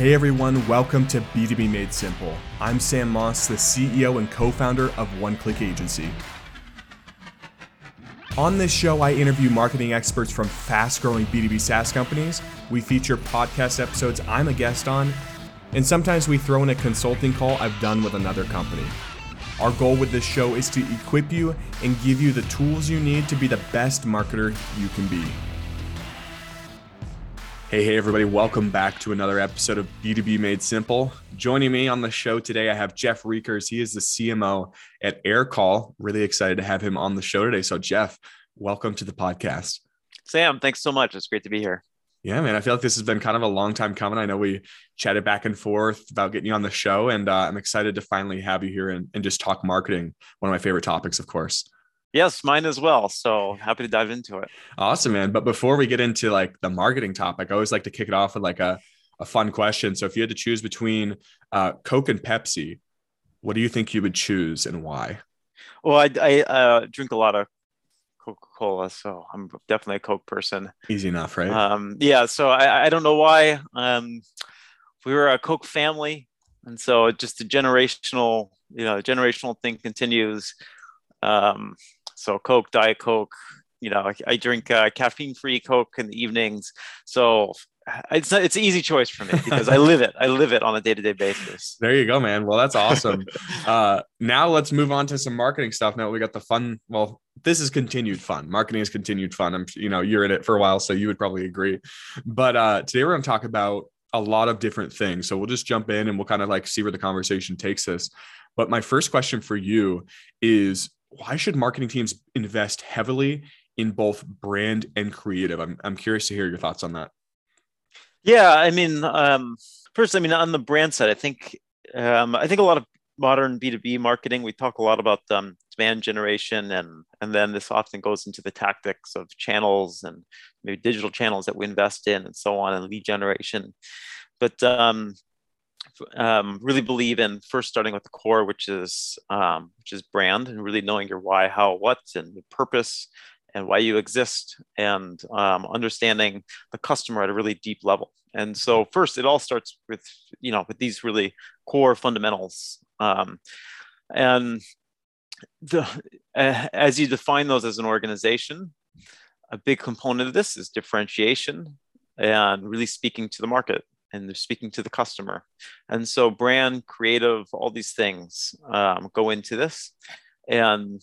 Hey everyone, welcome to B2B Made Simple. I'm Sam Moss, the CEO and co founder of One Click Agency. On this show, I interview marketing experts from fast growing B2B SaaS companies. We feature podcast episodes I'm a guest on, and sometimes we throw in a consulting call I've done with another company. Our goal with this show is to equip you and give you the tools you need to be the best marketer you can be. Hey, hey, everybody, welcome back to another episode of B2B Made Simple. Joining me on the show today, I have Jeff Riekers. He is the CMO at Aircall. Really excited to have him on the show today. So, Jeff, welcome to the podcast. Sam, thanks so much. It's great to be here. Yeah, man, I feel like this has been kind of a long time coming. I know we chatted back and forth about getting you on the show, and uh, I'm excited to finally have you here and, and just talk marketing. One of my favorite topics, of course. Yes, mine as well. So happy to dive into it. Awesome, man. But before we get into like the marketing topic, I always like to kick it off with like a, a fun question. So if you had to choose between uh, Coke and Pepsi, what do you think you would choose and why? Well, I, I uh, drink a lot of Coca Cola, so I'm definitely a Coke person. Easy enough, right? Um, yeah. So I, I don't know why. Um, we were a Coke family, and so just the generational, you know, generational thing continues. Um, so Coke, Diet Coke. You know, I, drink uh, caffeine-free Coke in the evenings. So it's it's an easy choice for me because I live it. I live it on a day-to-day basis. There you go, man. Well, that's awesome. uh, now let's move on to some marketing stuff. Now we got the fun. Well, this is continued fun. Marketing is continued fun. I'm, you know, you're in it for a while, so you would probably agree. But uh, today we're going to talk about a lot of different things. So we'll just jump in and we'll kind of like see where the conversation takes us. But my first question for you is why should marketing teams invest heavily in both brand and creative? I'm, I'm curious to hear your thoughts on that. Yeah, I mean, um, first, I mean, on the brand side, I think um, I think a lot of modern B2B marketing, we talk a lot about um, demand generation, and and then this often goes into the tactics of channels and maybe digital channels that we invest in, and so on, and lead generation. But um, um, really believe in first starting with the core, which is um, which is brand, and really knowing your why, how, what, and the purpose, and why you exist, and um, understanding the customer at a really deep level. And so, first, it all starts with you know with these really core fundamentals, um, and the uh, as you define those as an organization, a big component of this is differentiation and really speaking to the market and they're speaking to the customer. And so, brand, creative, all these things um, go into this. And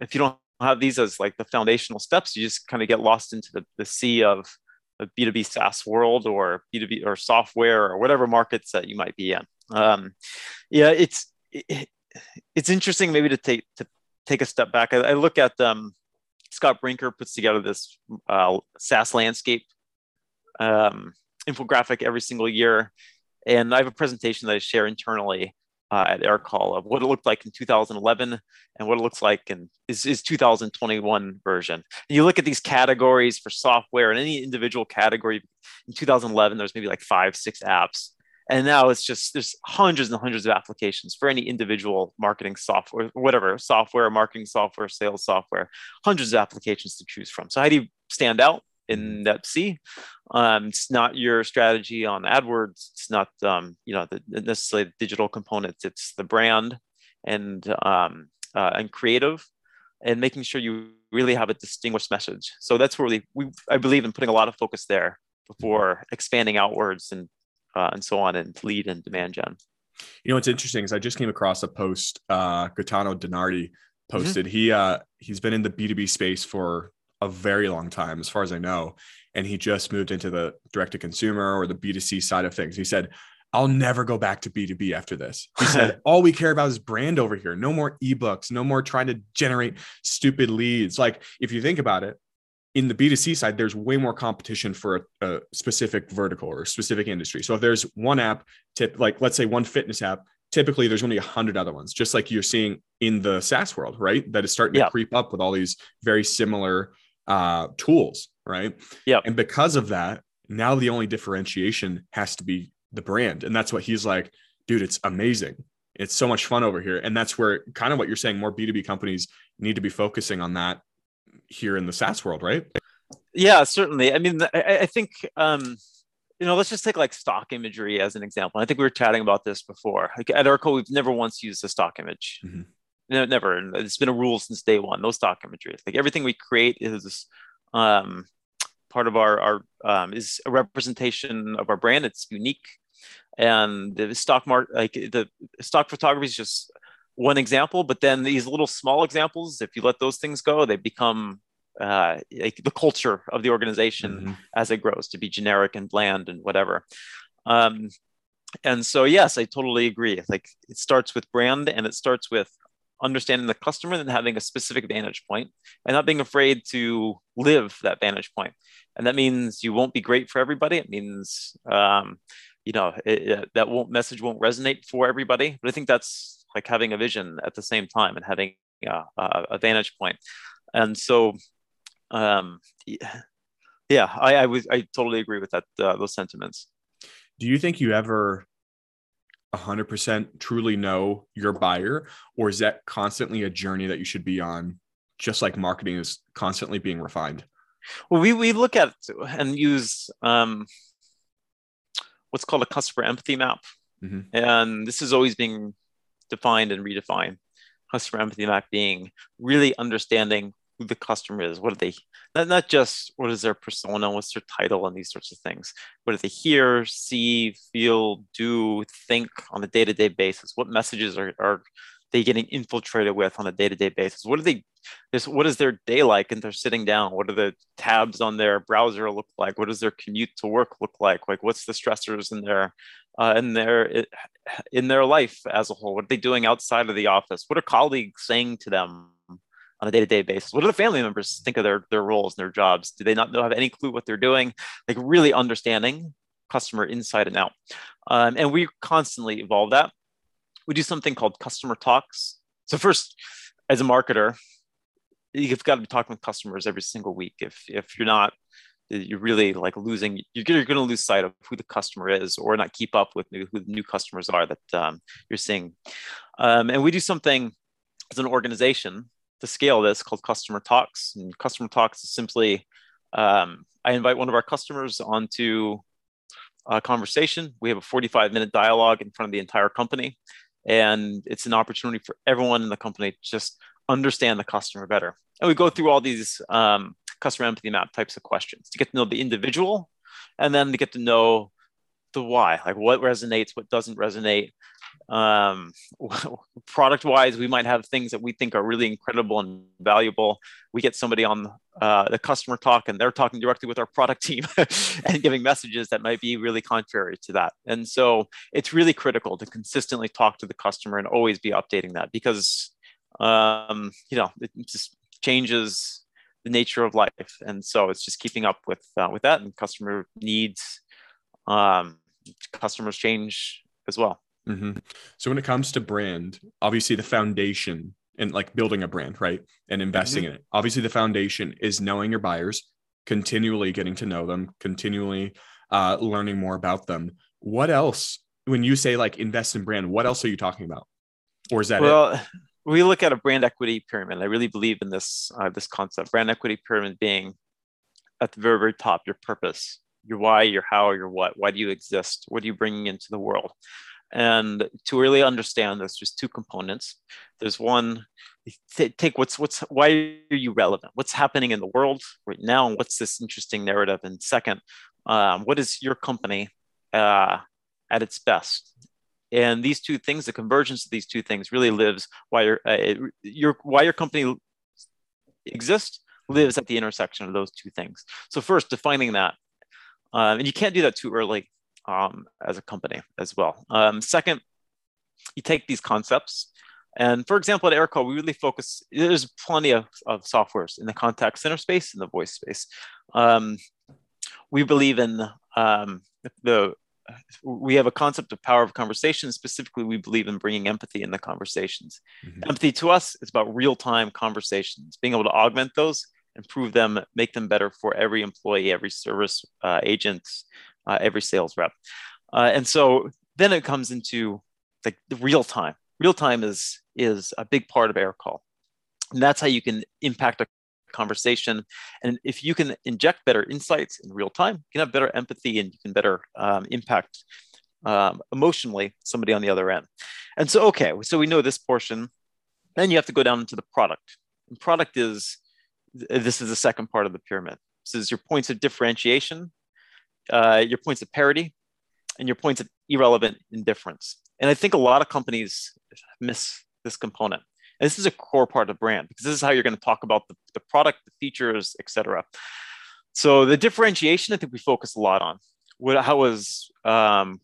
if you don't have these as like the foundational steps, you just kind of get lost into the, the sea of a B2B SaaS world or B2B or software or whatever markets that you might be in. Um, yeah, it's it, it's interesting maybe to take to take a step back. I, I look at um, Scott Brinker puts together this uh, SaaS landscape um, infographic every single year. And I have a presentation that I share internally uh, at Aircall of what it looked like in 2011 and what it looks like in is, is 2021 version. And you look at these categories for software and any individual category. In 2011, there's maybe like five, six apps. And now it's just there's hundreds and hundreds of applications for any individual marketing software, whatever software, marketing software, sales software, hundreds of applications to choose from. So how do you stand out? In that sea. Um, it's not your strategy on AdWords. It's not um, you know the, necessarily the digital components. It's the brand and um, uh, and creative, and making sure you really have a distinguished message. So that's where we, we I believe in putting a lot of focus there before expanding outwards and uh, and so on and lead and demand gen. You know what's interesting is I just came across a post uh, Gaetano DiNardi posted. Mm-hmm. He uh, he's been in the B two B space for a very long time, as far as I know. And he just moved into the direct to consumer or the B2C side of things. He said, I'll never go back to B2B after this. He said, all we care about is brand over here. No more ebooks, no more trying to generate stupid leads. Like, if you think about it, in the B2C side, there's way more competition for a, a specific vertical or specific industry. So if there's one app, tip like let's say one fitness app, typically there's only a hundred other ones, just like you're seeing in the SaaS world, right? That is starting yeah. to creep up with all these very similar uh, tools, right? Yeah. And because of that, now the only differentiation has to be the brand. And that's what he's like, dude, it's amazing. It's so much fun over here. And that's where kind of what you're saying, more B2B companies need to be focusing on that here in the SaaS world, right? Yeah, certainly. I mean, I, I think um, you know, let's just take like stock imagery as an example. I think we were chatting about this before. Like at Aircall, we've never once used a stock image. Mm-hmm. No, never. It's been a rule since day one. No stock imagery. Like everything we create is um, part of our our um, is a representation of our brand. It's unique, and the stock market, like the stock photography, is just one example. But then these little small examples, if you let those things go, they become uh, like the culture of the organization mm-hmm. as it grows to be generic and bland and whatever. Um, and so, yes, I totally agree. Like it starts with brand and it starts with understanding the customer and having a specific vantage point and not being afraid to live that vantage point. And that means you won't be great for everybody. It means, um, you know, it, it, that won't message won't resonate for everybody. But I think that's like having a vision at the same time and having uh, a vantage point. And so um, yeah, I, I was I totally agree with that uh, those sentiments. Do you think you ever 100% truly know your buyer or is that constantly a journey that you should be on? Just like marketing is constantly being refined. Well we, we look at and use um, what's called a customer empathy map. Mm-hmm. and this is always being defined and redefined. Customer empathy map being really understanding who the customer is. What are they not, not just what is their persona, what's their title, and these sorts of things. What do they hear, see, feel, do, think on a day-to-day basis? What messages are, are they getting infiltrated with on a day-to-day basis? What do they this what is their day like and they're sitting down? What are the tabs on their browser look like? What does their commute to work look like? Like what's the stressors in their uh, in their in their life as a whole? What are they doing outside of the office? What are colleagues saying to them on a day-to-day basis? What do the family members think of their their roles and their jobs? Do they not know have any clue what they're doing? Like really understanding customer inside and out. Um, and we constantly evolve that. We do something called customer talks. So first as a marketer you've got to be talking with customers every single week. If if you're not you're really like losing you're, going to lose sight of who the customer is or not keep up with who the new customers are that um, you're seeing. Um, and we do something as an organization to scale this called Customer Talks. And Customer Talks is simply um, I invite one of our customers onto a conversation. We have a 45 minute dialogue in front of the entire company. And it's an opportunity for everyone in the company to just understand the customer better. And we go through all these um, customer empathy map types of questions to get to know the individual and then to get to know the why, like what resonates, what doesn't resonate, um, product wise we might have things that we think are really incredible and valuable. We get somebody on uh, the customer talk and they're talking directly with our product team and giving messages that might be really contrary to that. And so it's really critical to consistently talk to the customer and always be updating that because um, you know it just changes the nature of life. And so it's just keeping up with uh, with that and customer needs um, customers change as well Mm-hmm. So when it comes to brand, obviously the foundation and like building a brand, right, and investing mm-hmm. in it. Obviously, the foundation is knowing your buyers, continually getting to know them, continually uh, learning more about them. What else? When you say like invest in brand, what else are you talking about? Or is that well? It? We look at a brand equity pyramid. I really believe in this uh, this concept. Brand equity pyramid being at the very very top, your purpose, your why, your how, your what. Why do you exist? What are you bringing into the world? And to really understand this, there's two components. There's one, take what's what's why are you relevant? What's happening in the world right now? And what's this interesting narrative? And second, um, what is your company uh, at its best? And these two things, the convergence of these two things, really lives why your uh, your why your company exists lives at the intersection of those two things. So first, defining that, um, and you can't do that too early um, as a company as well. Um, second, you take these concepts and for example, at Aircall, we really focus, there's plenty of, of softwares in the contact center space and the voice space. Um, we believe in um, the, we have a concept of power of conversation. Specifically, we believe in bringing empathy in the conversations. Mm-hmm. Empathy to us is about real time conversations, being able to augment those, improve them, make them better for every employee, every service uh, agent, uh, every sales rep. Uh, and so then it comes into like the real time. Real time is is a big part of Aircall, and that's how you can impact a conversation. And if you can inject better insights in real time, you can have better empathy and you can better um, impact um, emotionally somebody on the other end. And so, okay, so we know this portion. Then you have to go down into the product. And product is this is the second part of the pyramid. This is your points of differentiation, uh, your points of parity, and your points of irrelevant indifference. And I think a lot of companies miss this component. And this is a core part of brand because this is how you're going to talk about the, the product, the features, etc. So the differentiation, I think we focus a lot on. What, how was um,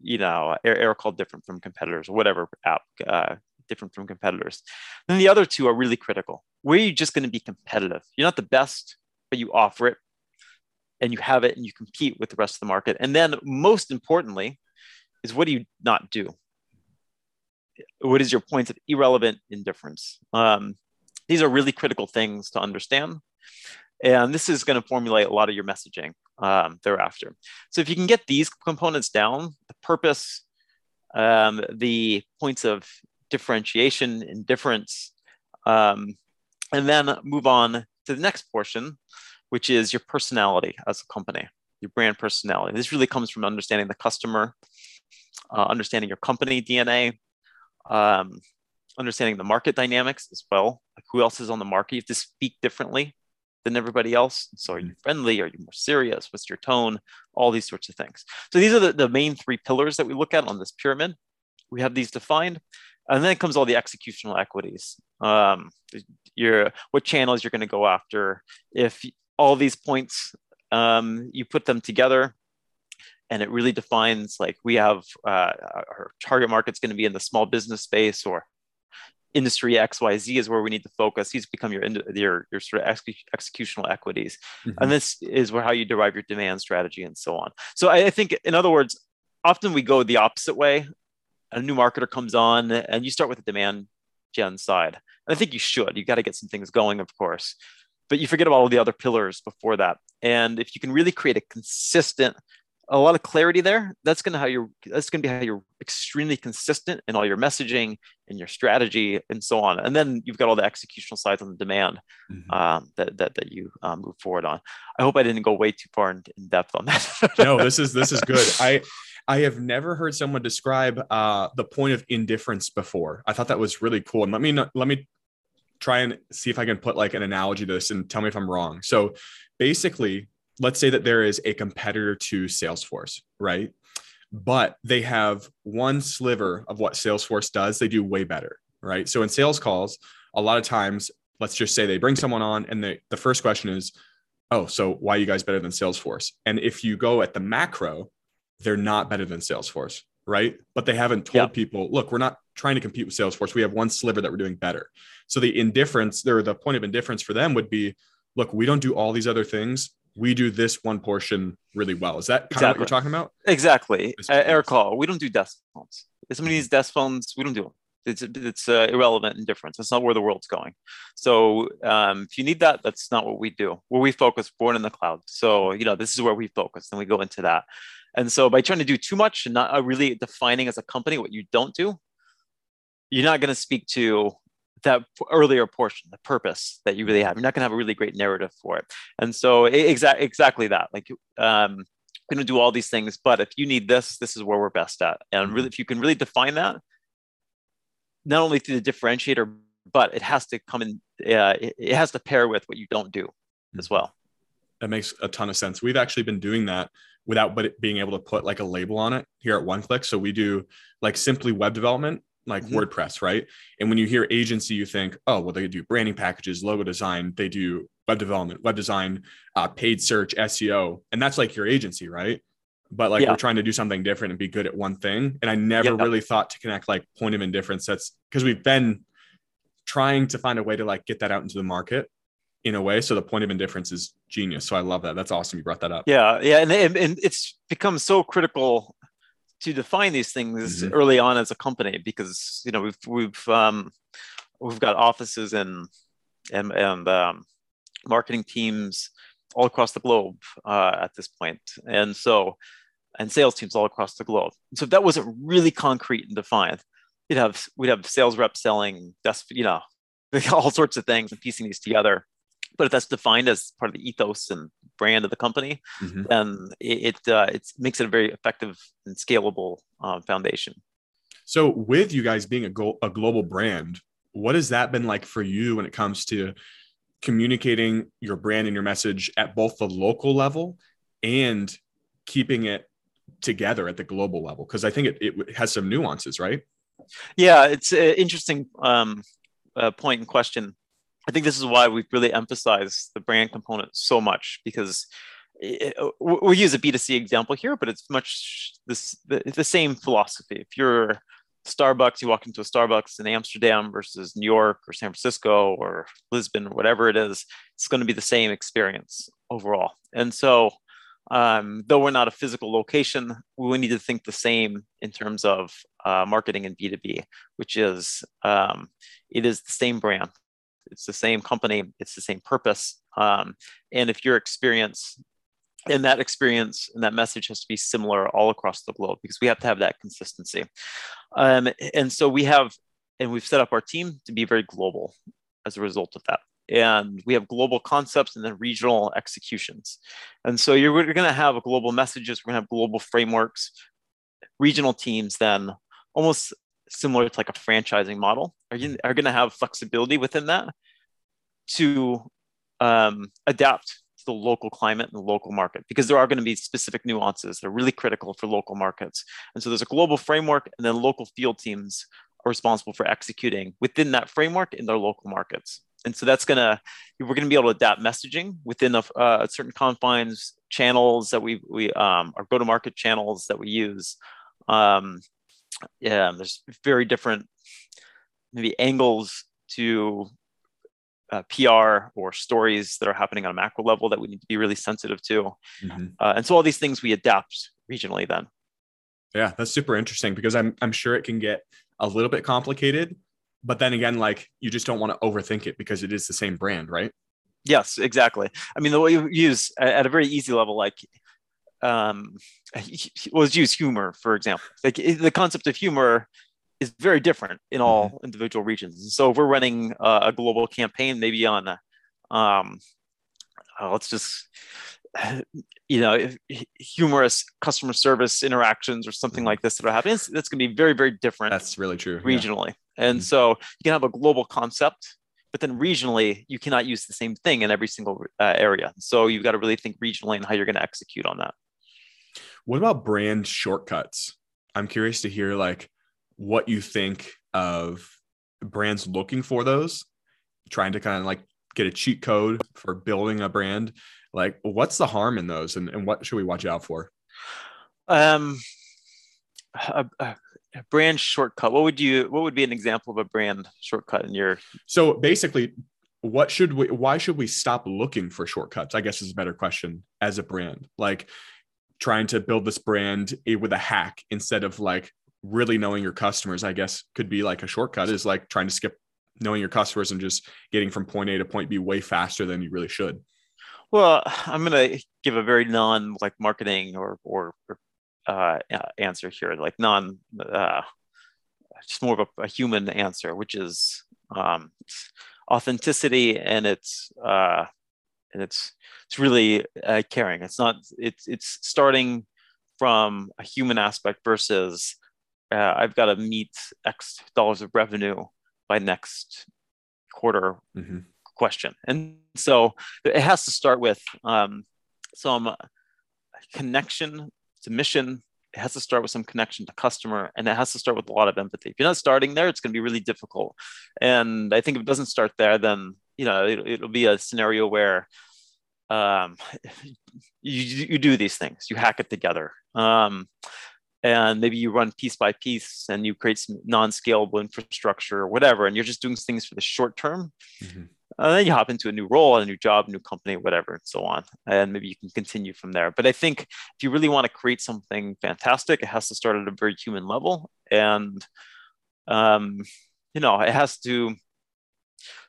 you know air called different from competitors or whatever app uh, different from competitors. Then the other two are really critical. Where are you just going to be competitive? You're not the best, but you offer it and you have it and you compete with the rest of the market. And then most importantly, is what do you not do? What is your points of irrelevant indifference? Um, these are really critical things to understand. And this is going to formulate a lot of your messaging um, thereafter. So if you can get these components down, the purpose, um, the points of differentiation, indifference, um, and then move on to the next portion, which is your personality as a company, your brand personality. This really comes from understanding the customer, uh, understanding your company DNA, um, understanding the market dynamics as well. Like who else is on the market? You have to speak differently than everybody else. So are you mm-hmm. friendly? Are you more serious? What's your tone? All these sorts of things. So these are the, the main three pillars that we look at on this pyramid. We have these defined. And then comes all the executional equities. Um, your what channels you're going to go after. If all these points um, you put them together, and it really defines like we have uh, our target market's going to be in the small business space or industry XYZ is where we need to focus. These become your your, your sort of ex- executional equities, mm-hmm. and this is where how you derive your demand strategy and so on. So I, I think, in other words, often we go the opposite way. A new marketer comes on, and you start with the demand gen side. And I think you should. You got to get some things going, of course, but you forget about all the other pillars before that. And if you can really create a consistent a lot of clarity there. That's gonna how you're that's gonna be how you're extremely consistent in all your messaging and your strategy and so on. And then you've got all the executional sides on the demand mm-hmm. um, that, that that you um, move forward on. I hope I didn't go way too far in, in depth on that. no, this is this is good. I I have never heard someone describe uh, the point of indifference before. I thought that was really cool. And let me let me try and see if I can put like an analogy to this and tell me if I'm wrong. So basically, let's say that there is a competitor to Salesforce, right? But they have one sliver of what Salesforce does, they do way better, right? So in sales calls, a lot of times, let's just say they bring someone on and they, the first question is, oh, so why are you guys better than Salesforce? And if you go at the macro, they're not better than Salesforce, right? But they haven't told yep. people, look, we're not trying to compete with Salesforce. We have one sliver that we're doing better. So the indifference, or the point of indifference for them would be, look, we don't do all these other things we do this one portion really well. Is that kind exactly. of what you're talking about? Exactly. Uh, Aircall, we don't do desk phones. If somebody needs desk phones, we don't do them. It's it's uh, irrelevant indifference. That's not where the world's going. So um, if you need that, that's not what we do. Where we focus, born in the cloud. So you know this is where we focus, and we go into that. And so by trying to do too much and not uh, really defining as a company what you don't do, you're not going to speak to that earlier portion, the purpose that you really have. You're not going to have a really great narrative for it. And so exactly exactly that. Like um, going to do all these things, but if you need this, this is where we're best at. And really, mm-hmm. if you can really define that, not only through the differentiator, but it has to come in. Uh, it, it has to pair with what you don't do as mm-hmm. well. That makes a ton of sense. We've actually been doing that without but being able to put like a label on it here at One Click. So we do like simply web development like mm-hmm. WordPress, right? And when you hear agency, you think, oh, well, they do branding packages, logo design, they do web development, web design, uh, paid search, SEO, and that's like your agency, right? But like yeah. we're trying to do something different and be good at one thing. And I never yeah. really thought to connect like point of indifference. That's because we've been trying to find a way to like get that out into the market in a way. So the point of indifference is genius. So I love that. That's awesome. You brought that up. Yeah. Yeah. And, and it's become so critical to define these things mm-hmm. early on as a company because you know we've we've um, we've got offices and and and um, marketing teams all across the globe uh, at this point, and so and sales teams all across the globe. So if that wasn't really concrete and defined, we'd have we'd have sales reps selling that's you know all sorts of things and piecing these together but if that's defined as part of the ethos and brand of the company, mm-hmm. then it it, uh, it, makes it a very effective and scalable uh, foundation. So, with you guys being a, go- a global brand, what has that been like for you when it comes to communicating your brand and your message at both the local level and keeping it together at the global level? Because I think it, it has some nuances, right? Yeah, it's an interesting um, uh, point in question. I think this is why we've really emphasize the brand component so much because it, we use a B2C example here, but it's much this the, the same philosophy. If you're Starbucks, you walk into a Starbucks in Amsterdam versus New York or San Francisco or Lisbon or whatever it is, it's going to be the same experience overall. And so, um, though we're not a physical location, we need to think the same in terms of uh, marketing and B2B, which is um, it is the same brand, it's the same company, it's the same purpose. Um, and if your experience and that experience and that message has to be similar all across the globe because we have to have that consistency. Um, and so we have and we've set up our team to be very global as a result of that. And we have global concepts and then regional executions. And so you're, you're going to have global messages we're going to have global frameworks regional teams then almost similar to like a franchising model are, you, are going to have flexibility within that to um, adapt to the local climate and the local market because there are going to be specific nuances that are really critical for local markets. And so there's a global framework, and then local field teams are responsible for executing within that framework in their local markets. And so that's gonna we're gonna be able to adapt messaging within a, uh, certain confines, channels that we we um, our go-to-market channels that we use. Um, yeah, there's very different maybe angles to uh, PR or stories that are happening on a macro level that we need to be really sensitive to. Mm-hmm. Uh, and so all these things we adapt regionally then. Yeah, that's super interesting because I'm I'm sure it can get a little bit complicated, but then again, like you just don't want to overthink it because it is the same brand, right? Yes, exactly. I mean, the way you use at a very easy level, like um, was use humor, for example. Like the concept of humor is very different in all mm-hmm. individual regions. So if we're running uh, a global campaign, maybe on, um, uh, let's just, you know, humorous customer service interactions or something mm-hmm. like this that are happening, that's going to be very, very different. That's really true. Regionally. Yeah. And mm-hmm. so you can have a global concept, but then regionally, you cannot use the same thing in every single uh, area. So you've got to really think regionally and how you're going to execute on that. What about brand shortcuts? I'm curious to hear like what you think of brands looking for those, trying to kind of like get a cheat code for building a brand. Like, what's the harm in those, and, and what should we watch out for? Um, a, a, brand shortcut. What would you? What would be an example of a brand shortcut in your? So basically, what should we? Why should we stop looking for shortcuts? I guess is a better question as a brand. Like trying to build this brand with a hack instead of like really knowing your customers, I guess, could be like a shortcut is like trying to skip knowing your customers and just getting from point A to point B way faster than you really should. Well, I'm going to give a very non like marketing or, or, uh, answer here, like non, uh, just more of a, a human answer, which is um, authenticity and it's, uh, and it's, it's really uh, caring. It's not, it's, it's starting from a human aspect versus uh, I've got to meet X dollars of revenue by next quarter mm-hmm. question. And so it has to start with um, some connection to mission. It has to start with some connection to customer, and it has to start with a lot of empathy. If you're not starting there, it's going to be really difficult. And I think if it doesn't start there, then you know it, will be a scenario where um, you, you do these things, you hack it together. Um, and maybe you run piece by piece and you create some non-scalable infrastructure or whatever and you're just doing things for the short term mm-hmm. and then you hop into a new role a new job a new company whatever and so on. And maybe you can continue from there. But i think if you really want to create something fantastic it has to start at a very human level. And um, you know it has to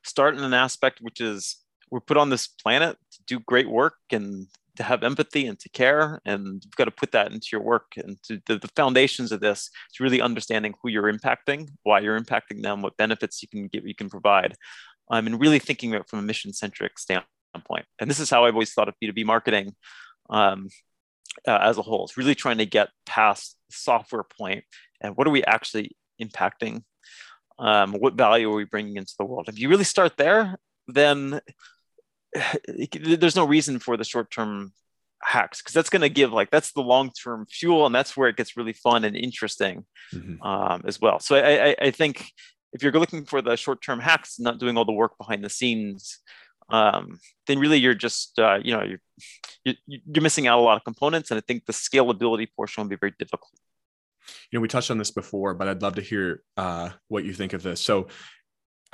start in an aspect which is we're put on this planet to do great work and to have empathy and to care and you've got to put that into your work and to the, the foundations of this is really understanding who you're impacting why you're impacting them what benefits you can give you can provide um, and really thinking about from a mission centric standpoint standpoint. And this is how I've always thought of B2B marketing um, uh, as a whole. It's really trying to get past the software point and what are we actually impacting? Um, what value are we bringing into the world? If you really start there, then there's no reason for the short term hacks because that's going to give like that's the long term fuel and that's where it gets really fun and interesting mm-hmm. um, as well. So I, I, I think if you're looking for the short term hacks, not doing all the work behind the scenes, um, then really you're just uh, you know you're you're missing out a lot of components, and I think the scalability portion will be very difficult. You know, we touched on this before, but I'd love to hear uh, what you think of this. So,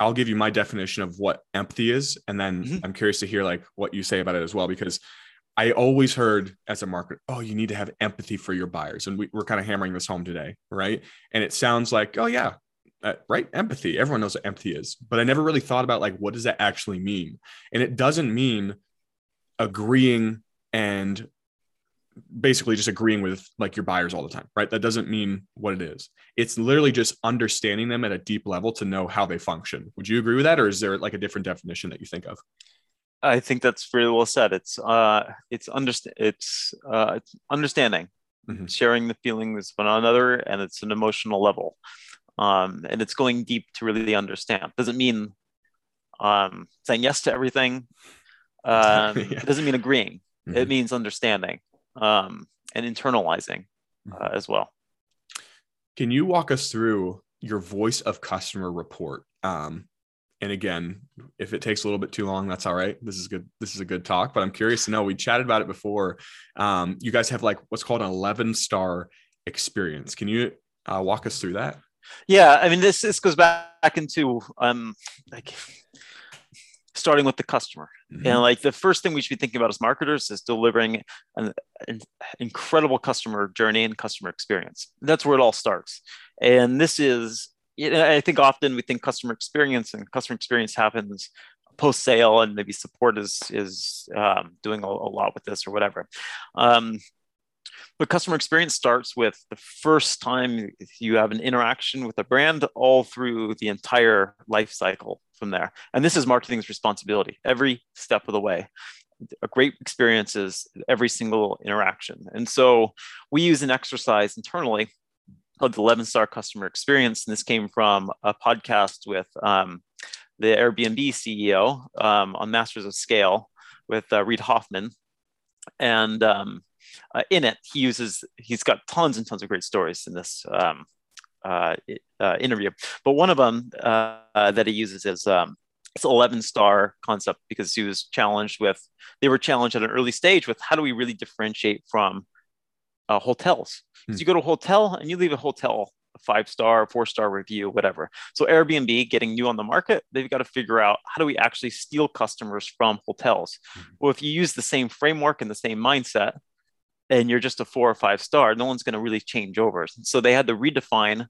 I'll give you my definition of what empathy is, and then mm-hmm. I'm curious to hear like what you say about it as well, because I always heard as a marketer, oh, you need to have empathy for your buyers, and we, we're kind of hammering this home today, right? And it sounds like, oh yeah, uh, right empathy everyone knows what empathy is but i never really thought about like what does that actually mean and it doesn't mean agreeing and basically just agreeing with like your buyers all the time right that doesn't mean what it is it's literally just understanding them at a deep level to know how they function would you agree with that or is there like a different definition that you think of i think that's really well said it's uh it's understand it's uh it's understanding mm-hmm. sharing the feelings of one another and it's an emotional level um, and it's going deep to really understand. Doesn't mean um, saying yes to everything. Um, yeah. It doesn't mean agreeing. Mm-hmm. It means understanding um, and internalizing uh, mm-hmm. as well. Can you walk us through your voice of customer report? Um, and again, if it takes a little bit too long, that's all right. This is good. This is a good talk, but I'm curious to know. We chatted about it before. Um, you guys have like what's called an 11 star experience. Can you uh, walk us through that? Yeah, I mean this this goes back into um like starting with the customer. Mm-hmm. And like the first thing we should be thinking about as marketers is delivering an, an, incredible customer journey and customer experience. That's where it all starts. And this is, you know, I think often we think customer experience and customer experience happens post sale and maybe support is is um, doing a, a, lot with this or whatever. Um, but customer experience starts with the first time you have an interaction with a brand all through the entire life cycle from there. And this is marketing's responsibility every step of the way. A great experience is every single interaction. And so we use an exercise internally called the 11 star customer experience. And this came from a podcast with um, the Airbnb CEO um, on Masters of Scale with uh, Reid Hoffman. And um, uh, in it, he uses he's got tons and tons of great stories in this um, uh, uh, interview. But one of them uh, that he uses is um, it's 11 star concept because he was challenged with they were challenged at an early stage with how do we really differentiate from uh, hotels? Because hmm. you go to a hotel and you leave a hotel a five star, four star review, whatever. So Airbnb getting new on the market, they've got to figure out how do we actually steal customers from hotels? Mm-hmm. Well, if you use the same framework and the same mindset, and you're just a four or five star, no one's going to really change over. So they had to redefine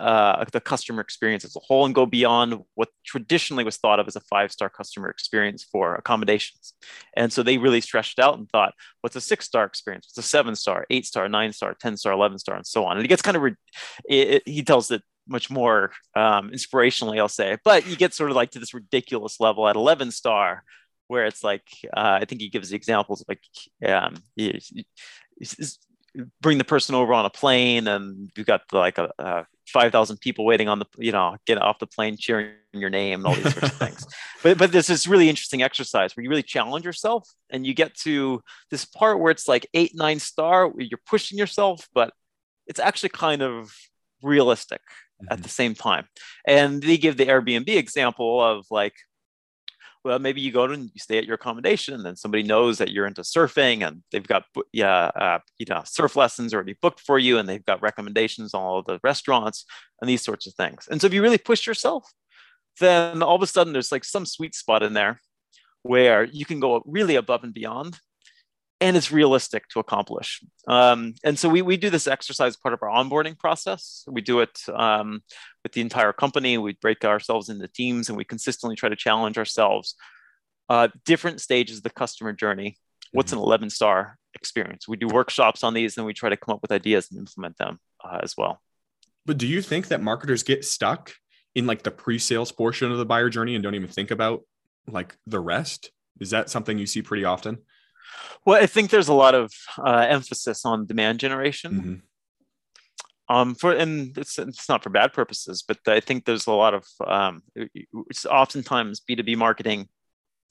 uh, the customer experience as a whole and go beyond what traditionally was thought of as a five star customer experience for accommodations. And so they really stretched out and thought, what's a six star experience? What's a seven star, eight star, nine star, 10 star, 11 star, and so on. And it gets kind of, re- it, it, he tells it much more um, inspirationally, I'll say, but you get sort of like to this ridiculous level at 11 star where it's like uh, I think he gives examples of like um, bring the person over on a plane and you've got like a, a 5,000 people waiting on the, you know, get off the plane, cheering your name and all these sorts of things. But, but this is really interesting exercise where you really challenge yourself and you get to this part where it's like eight, nine star, where you're pushing yourself, but it's actually kind of realistic mm-hmm. at the same time. And they give the Airbnb example of like, well, maybe you go and you stay at your accommodation, and then somebody knows that you're into surfing, and they've got yeah, uh, you know, surf lessons already booked for you, and they've got recommendations on all the restaurants and these sorts of things. And so, if you really push yourself, then all of a sudden there's like some sweet spot in there where you can go really above and beyond and it's realistic to accomplish. Um, and so we, we do this exercise part of our onboarding process. We do it um, with the entire company. We break ourselves into teams and we consistently try to challenge ourselves. Uh, different stages of the customer journey. What's an mm-hmm. 11 star experience? We do workshops on these and we try to come up with ideas and implement them uh, as well. But do you think that marketers get stuck in like the pre sales portion of the buyer journey and don't even think about like the rest? Is that something you see pretty often? Well, I think there's a lot of uh, emphasis on demand generation. Mm-hmm. Um, for and it's it's not for bad purposes, but I think there's a lot of um, it's oftentimes B2B marketing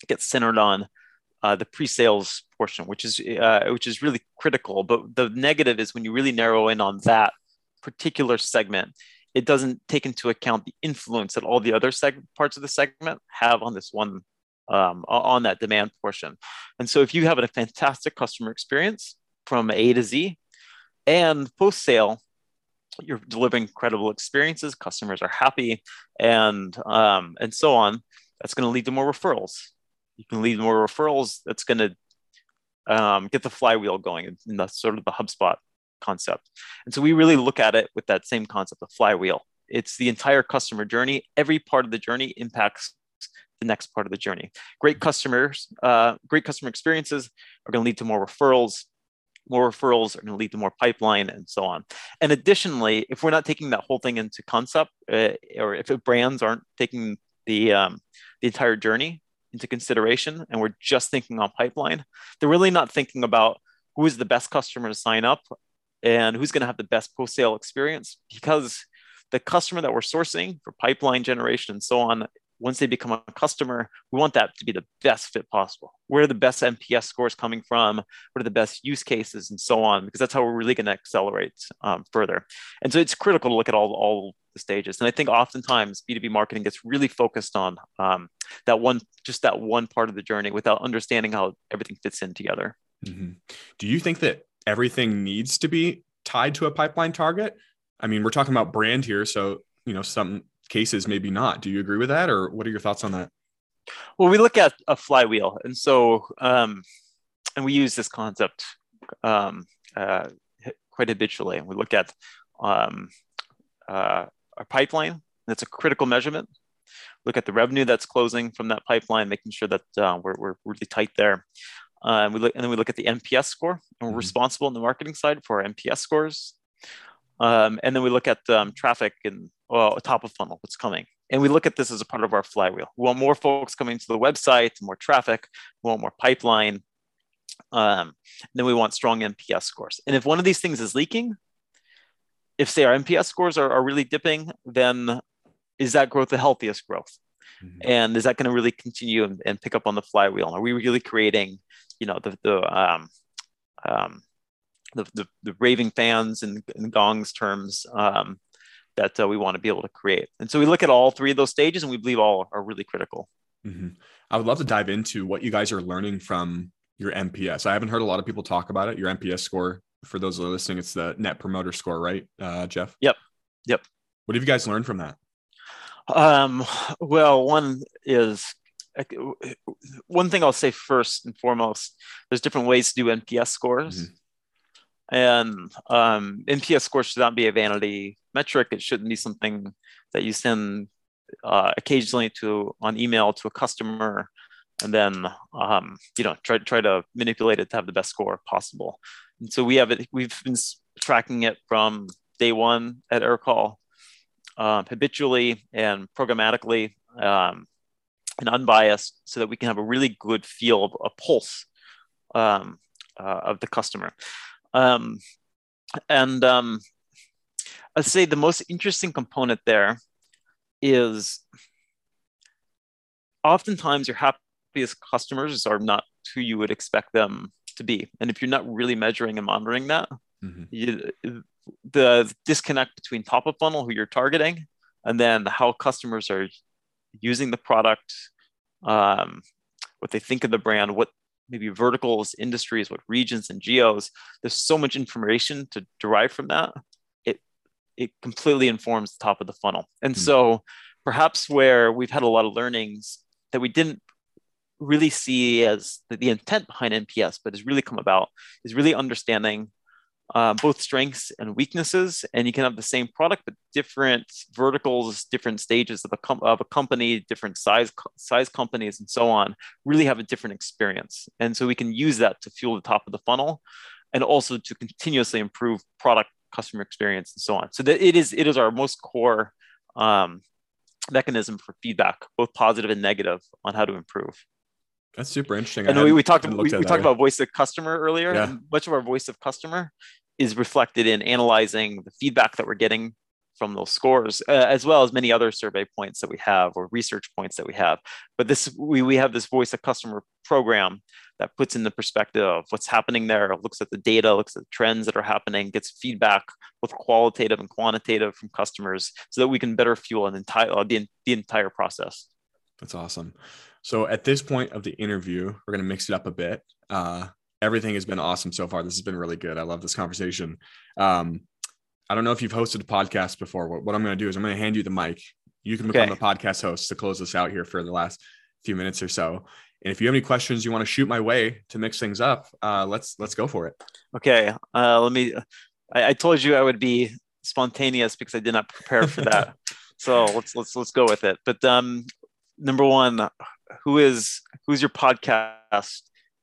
gets centered on uh, the pre-sales portion, which is uh, which is really critical. But the negative is when you really narrow in on that particular segment, it doesn't take into account the influence that all the other seg- parts of the segment have on this one um, on that demand portion. And so if you have a fantastic customer experience from A to Z, and post sale, you're delivering credible experiences, customers are happy, and um, and so on. That's going to lead to more referrals. You can lead more referrals. That's going to um, get the flywheel going in the sort of the HubSpot concept. And so we really look at it with that same concept of flywheel. It's the entire customer journey. Every part of the journey impacts the next part of the journey. Great customers, uh, great customer experiences are going to lead to more referrals. More referrals are going to lead to more pipeline and so on. And additionally, if we're not taking that whole thing into concept, uh, or if brands aren't taking the um, the entire journey into consideration, and we're just thinking on pipeline, they're really not thinking about who is the best customer to sign up and who's going to have the best post sale experience because the customer that we're sourcing for pipeline generation and so on once they become a customer, we want that to be the best fit possible. Where are the best NPS scores coming from? What are the best use cases and so on? Because that's how we're really going to accelerate um, further. And so it's critical to look at all, all the stages. And I think oftentimes B2B marketing gets really focused on um, that one, just that one part of the journey without understanding how everything fits in together. Mm-hmm. Do you think that everything needs to be tied to a pipeline target? I mean, we're talking about brand here. So, you know, some cases maybe not. Do you agree with that, or what are your thoughts on that? Well, we look at a flywheel, and so um, and we use this concept um, uh, quite habitually. And We look at um, uh, our pipeline. That's a critical measurement. Look at the revenue that's closing from that pipeline, making sure that uh, we're, we're really tight there. Uh, and we look, and then we look at the NPS score, and we're mm-hmm. responsible on the marketing side for our NPS scores. Um, and then we look at um, traffic and well, top of funnel, what's coming. And we look at this as a part of our flywheel. We want more folks coming to the website, more traffic, we want more pipeline. Um, then we want strong NPS scores. And if one of these things is leaking, if say our NPS scores are, are really dipping, then is that growth the healthiest growth? Mm-hmm. And is that going to really continue and, and, pick up on the flywheel? And Are we really creating, you know, the the um, um, the, the, the raving fans and, and gongs terms um, that uh, we want to be able to create. And so we look at all three of those stages and we believe all are really critical. Mm-hmm. I would love to dive into what you guys are learning from your NPS. I haven't heard a lot of people talk about it. Your NPS score, for those that are listening, it's the net promoter score, right, uh, Jeff? Yep. Yep. What have you guys learned from that? Um, well, one is one thing I'll say first and foremost, there's different ways to do NPS scores. Mm-hmm. And um, NPS score should not be a vanity metric. It shouldn't be something that you send uh, occasionally to on email to a customer and then um, you know try try to manipulate it to have the best score possible. And so we have it. We've been tracking it from day one at Aircall, uh, habitually and programmatically um, and unbiased, so that we can have a really good feel of a pulse um, uh, of the customer. Um, and um, I'd say the most interesting component there is oftentimes your happiest customers are not who you would expect them to be. And if you're not really measuring and monitoring that, mm-hmm. you, the disconnect between top of funnel, who you're targeting, and then how customers are using the product, um, what they think of the brand, what maybe verticals, industries, what regions and geos. There's so much information to derive from that. It it completely informs the top of the funnel. And mm-hmm. so perhaps where we've had a lot of learnings that we didn't really see as the, the intent behind NPS, but has really come about is really understanding uh, both strengths and weaknesses, and you can have the same product but different verticals, different stages of a, com- of a company, different size size companies, and so on. Really have a different experience, and so we can use that to fuel the top of the funnel, and also to continuously improve product, customer experience, and so on. So that it is it is our most core um, mechanism for feedback, both positive and negative, on how to improve. That's super interesting. And we, we talked we, we talked about voice of customer earlier. Yeah. much of our voice of customer is reflected in analyzing the feedback that we're getting from those scores, uh, as well as many other survey points that we have or research points that we have. But this we, we have this voice of customer program that puts in the perspective of what's happening there, looks at the data, looks at the trends that are happening, gets feedback both qualitative and quantitative from customers so that we can better fuel an entire uh, the, the entire process. That's awesome. So at this point of the interview, we're going to mix it up a bit. Uh, everything has been awesome so far. This has been really good. I love this conversation. Um, I don't know if you've hosted a podcast before. What, what I'm going to do is I'm going to hand you the mic. You can become okay. the podcast host to close us out here for the last few minutes or so. And if you have any questions you want to shoot my way to mix things up, uh, let's let's go for it. Okay. Uh, let me. I, I told you I would be spontaneous because I did not prepare for that. so let's let's let's go with it. But um, number one, who is who's your podcast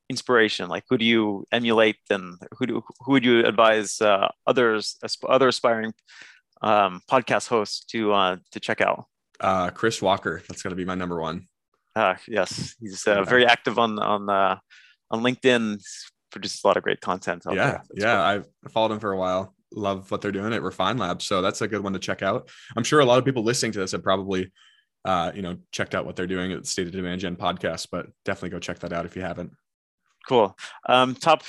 inspiration? Like, who do you emulate, and who do who would you advise uh, others other aspiring um, podcast hosts to uh, to check out? Uh, Chris Walker. That's going to be my number one. Uh, yes, he's uh, very active on on uh, on LinkedIn. He's produces a lot of great content. yeah, yeah, cool. I've followed him for a while. Love what they're doing at Refine Labs, so that's a good one to check out. I'm sure a lot of people listening to this have probably, uh, you know, checked out what they're doing at State of Demand Gen podcast, but definitely go check that out if you haven't. Cool. Um, top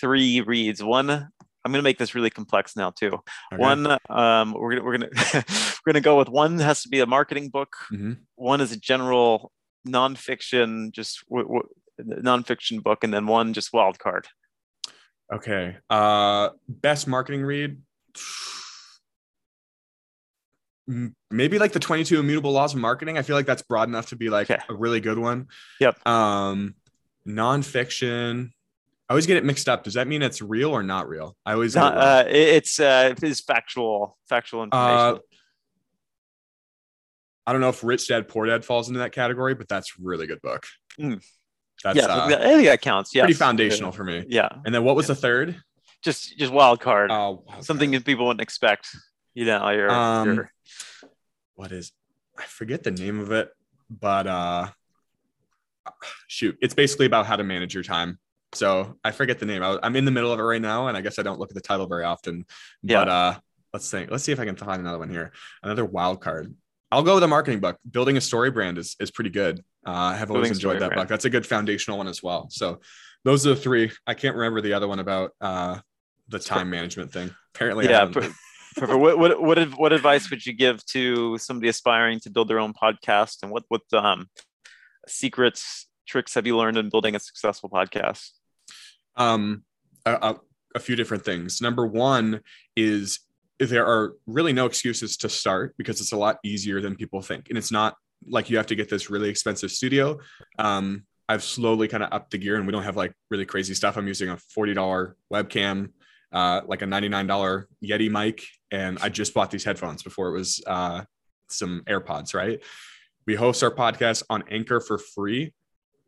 three reads. One, I'm going to make this really complex now too. Okay. One, um, we're gonna we're gonna we're gonna go with one has to be a marketing book. Mm-hmm. One is a general nonfiction, just w- w- nonfiction book, and then one just wild card. Okay. Uh, best marketing read. Maybe like the 22 immutable laws of marketing. I feel like that's broad enough to be like okay. a really good one. Yep. Um, nonfiction. I always get it mixed up. Does that mean it's real or not real? I always not, uh, it's uh, it's factual factual information. Uh, I don't know if Rich Dad Poor Dad falls into that category, but that's really good book. Mm. That's yeah, uh, I think that counts. Yeah, pretty foundational for me. Yeah. And then what was yeah. the third? Just just wild card. Oh, wild something card. that people wouldn't expect. You know, you're, um, you're... what is? I forget the name of it, but uh, shoot, it's basically about how to manage your time. So I forget the name. I, am in the middle of it right now, and I guess I don't look at the title very often. But yeah. uh, let's think. Let's see if I can find another one here. Another wild card. I'll go with a marketing book. Building a story brand is is pretty good. Uh, I have always enjoyed that brand. book. That's a good foundational one as well. So those are the three. I can't remember the other one about uh, the time management thing. Apparently, yeah. what, what what what advice would you give to somebody aspiring to build their own podcast, and what what um, secrets tricks have you learned in building a successful podcast? Um, a, a, few different things. Number one is there are really no excuses to start because it's a lot easier than people think. And it's not like you have to get this really expensive studio. Um, I've slowly kind of upped the gear and we don't have like really crazy stuff. I'm using a $40 webcam, uh, like a $99 Yeti mic. And I just bought these headphones before it was uh, some AirPods, right? We host our podcast on Anchor for free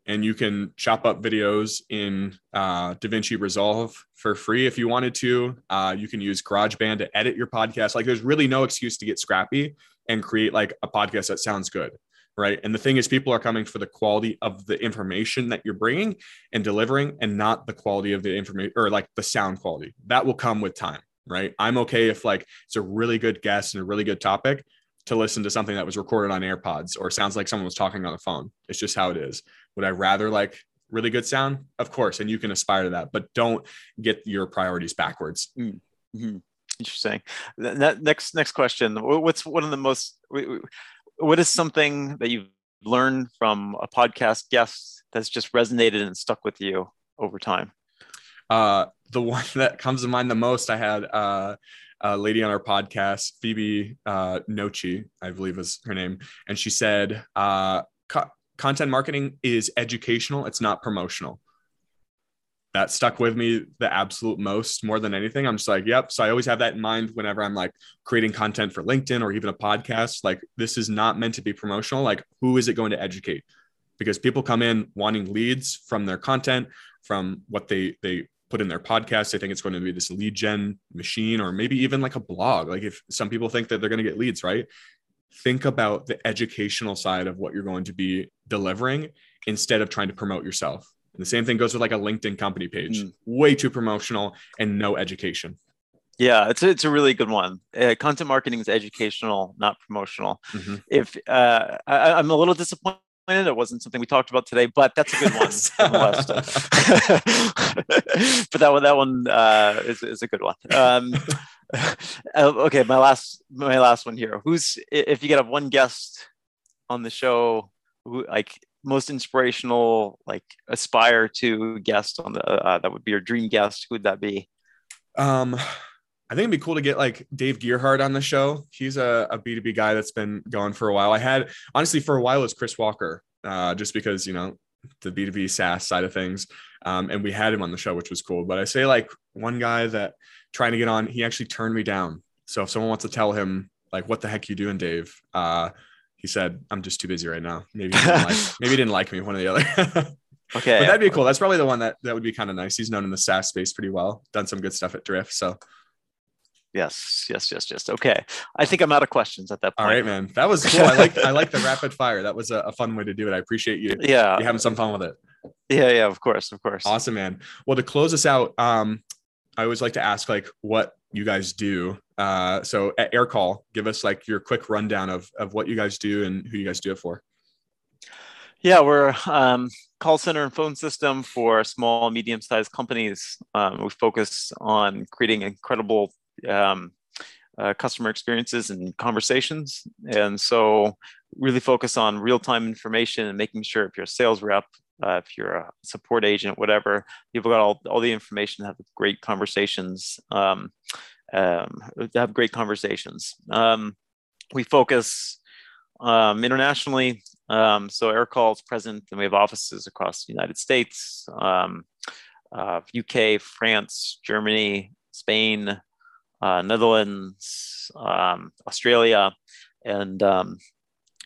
and you can chop up videos in uh, DaVinci Resolve for free if you wanted to. Uh, you can use GarageBand to edit your podcast. Like, there's really no excuse to get scrappy and create like a podcast that sounds good, right? And the thing is, people are coming for the quality of the information that you're bringing and delivering, and not the quality of the information or like the sound quality. That will come with time, right? I'm okay if like it's a really good guest and a really good topic to listen to something that was recorded on AirPods or sounds like someone was talking on the phone. It's just how it is. Would I rather like really good sound? Of course, and you can aspire to that, but don't get your priorities backwards. Mm-hmm. Interesting. Next, next question. What's one of the most? What is something that you've learned from a podcast guest that's just resonated and stuck with you over time? Uh, the one that comes to mind the most, I had uh, a lady on our podcast, Phoebe uh, Nochi, I believe was her name, and she said, uh, content marketing is educational, it's not promotional. That stuck with me the absolute most more than anything. I'm just like, yep. So I always have that in mind whenever I'm like creating content for LinkedIn or even a podcast. Like, this is not meant to be promotional. Like, who is it going to educate? Because people come in wanting leads from their content, from what they they put in their podcast. They think it's going to be this lead gen machine or maybe even like a blog. Like if some people think that they're going to get leads, right? think about the educational side of what you're going to be delivering instead of trying to promote yourself. And the same thing goes with like a LinkedIn company page. Mm. Way too promotional and no education. Yeah, it's a, it's a really good one. Uh, content marketing is educational, not promotional. Mm-hmm. If uh, I, am a little disappointed it wasn't something we talked about today, but that's a good one. but that one, that one uh, is, is a good one. Um, uh, okay, my last my last one here. Who's if you could have one guest on the show, who like most inspirational, like aspire to guest on the uh, that would be your dream guest. Who would that be? Um, I think it'd be cool to get like Dave Gerhardt on the show. He's a a B2B guy that's been going for a while. I had honestly for a while it was Chris Walker, uh, just because, you know, the B2B SaaS side of things. Um, and we had him on the show, which was cool. But I say like one guy that trying to get on, he actually turned me down. So if someone wants to tell him like, what the heck you doing, Dave? Uh, he said, I'm just too busy right now. Maybe he didn't like, maybe he didn't like me, one or the other. okay. But that'd be cool. That's probably the one that, that would be kind of nice. He's known in the SaaS space pretty well, done some good stuff at Drift. So Yes, yes, yes, yes. Okay. I think I'm out of questions at that point. All right, man. That was cool. I like I like the rapid fire. That was a, a, fun way to do it. I appreciate you. Yeah. You having some fun with it. Yeah, yeah, of course, of course. Awesome, man. Well, to close us out, um, I always like to ask like what you guys do. Uh, so at Aircall, give us like your quick rundown of of what you guys do and who you guys do it for. Yeah, we're um, call center and phone system for small, medium-sized companies. Um, we focus on creating incredible um, uh, customer experiences and conversations. And so really focus on real-time information and making sure if you're a sales rep, uh, if you're a support agent, whatever, you've got all, all the information have great conversations, um, um, have great conversations. Um, we focus um, internationally. Um, so Aircall is present and we have offices across the United States, um, uh, UK, France, Germany, Spain, uh, Netherlands, um, Australia, and um,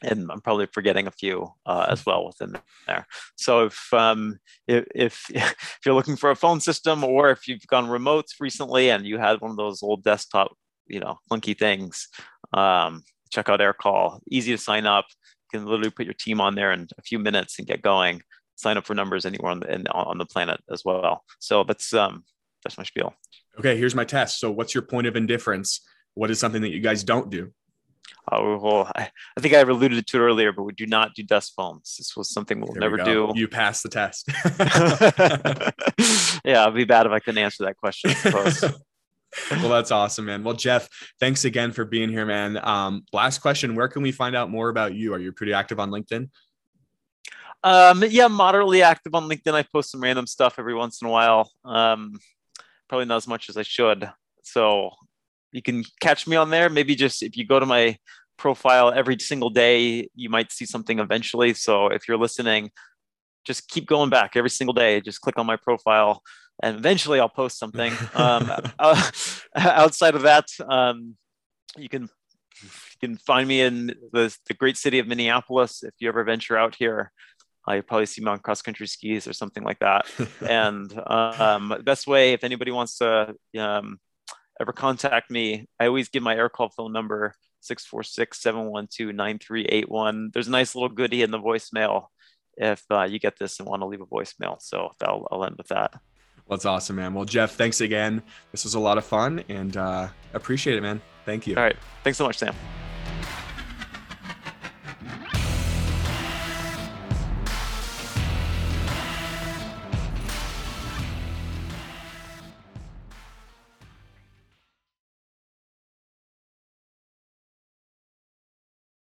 and I'm probably forgetting a few uh, as well within there. So if, um, if, if if you're looking for a phone system, or if you've gone remote recently and you had one of those old desktop, you know, clunky things, um, check out Aircall. Easy to sign up. You can literally put your team on there in a few minutes and get going. Sign up for numbers anywhere on the on the planet as well. So that's um, that's my spiel okay, here's my test. So what's your point of indifference? What is something that you guys don't do? Oh, well, I, I think I alluded to it earlier, but we do not do dust phones. This was something we'll never we do. You passed the test. yeah, I'd be bad if I couldn't answer that question. well, that's awesome, man. Well, Jeff, thanks again for being here, man. Um, last question: Where can we find out more about you? Are you pretty active on LinkedIn? Um, yeah, moderately active on LinkedIn. I post some random stuff every once in a while. Um, probably not as much as I should. So you can catch me on there. Maybe just if you go to my profile every single day, you might see something eventually. So if you're listening, just keep going back every single day. Just click on my profile, and eventually I'll post something. Um, uh, outside of that, um, you can you can find me in the, the great city of Minneapolis if you ever venture out here. You probably see me on cross country skis or something like that. and um, best way, if anybody wants to um, ever contact me, I always give my Aircall phone number 646-712-9381. There's a nice little goodie in the voicemail if uh, you get this and want to leave a voicemail. So I'll, I'll end with that. Well, that's awesome, man. Well, Jeff, thanks again. This was a lot of fun and uh, appreciate it, man. Thank you. All right. Thanks so much, Sam.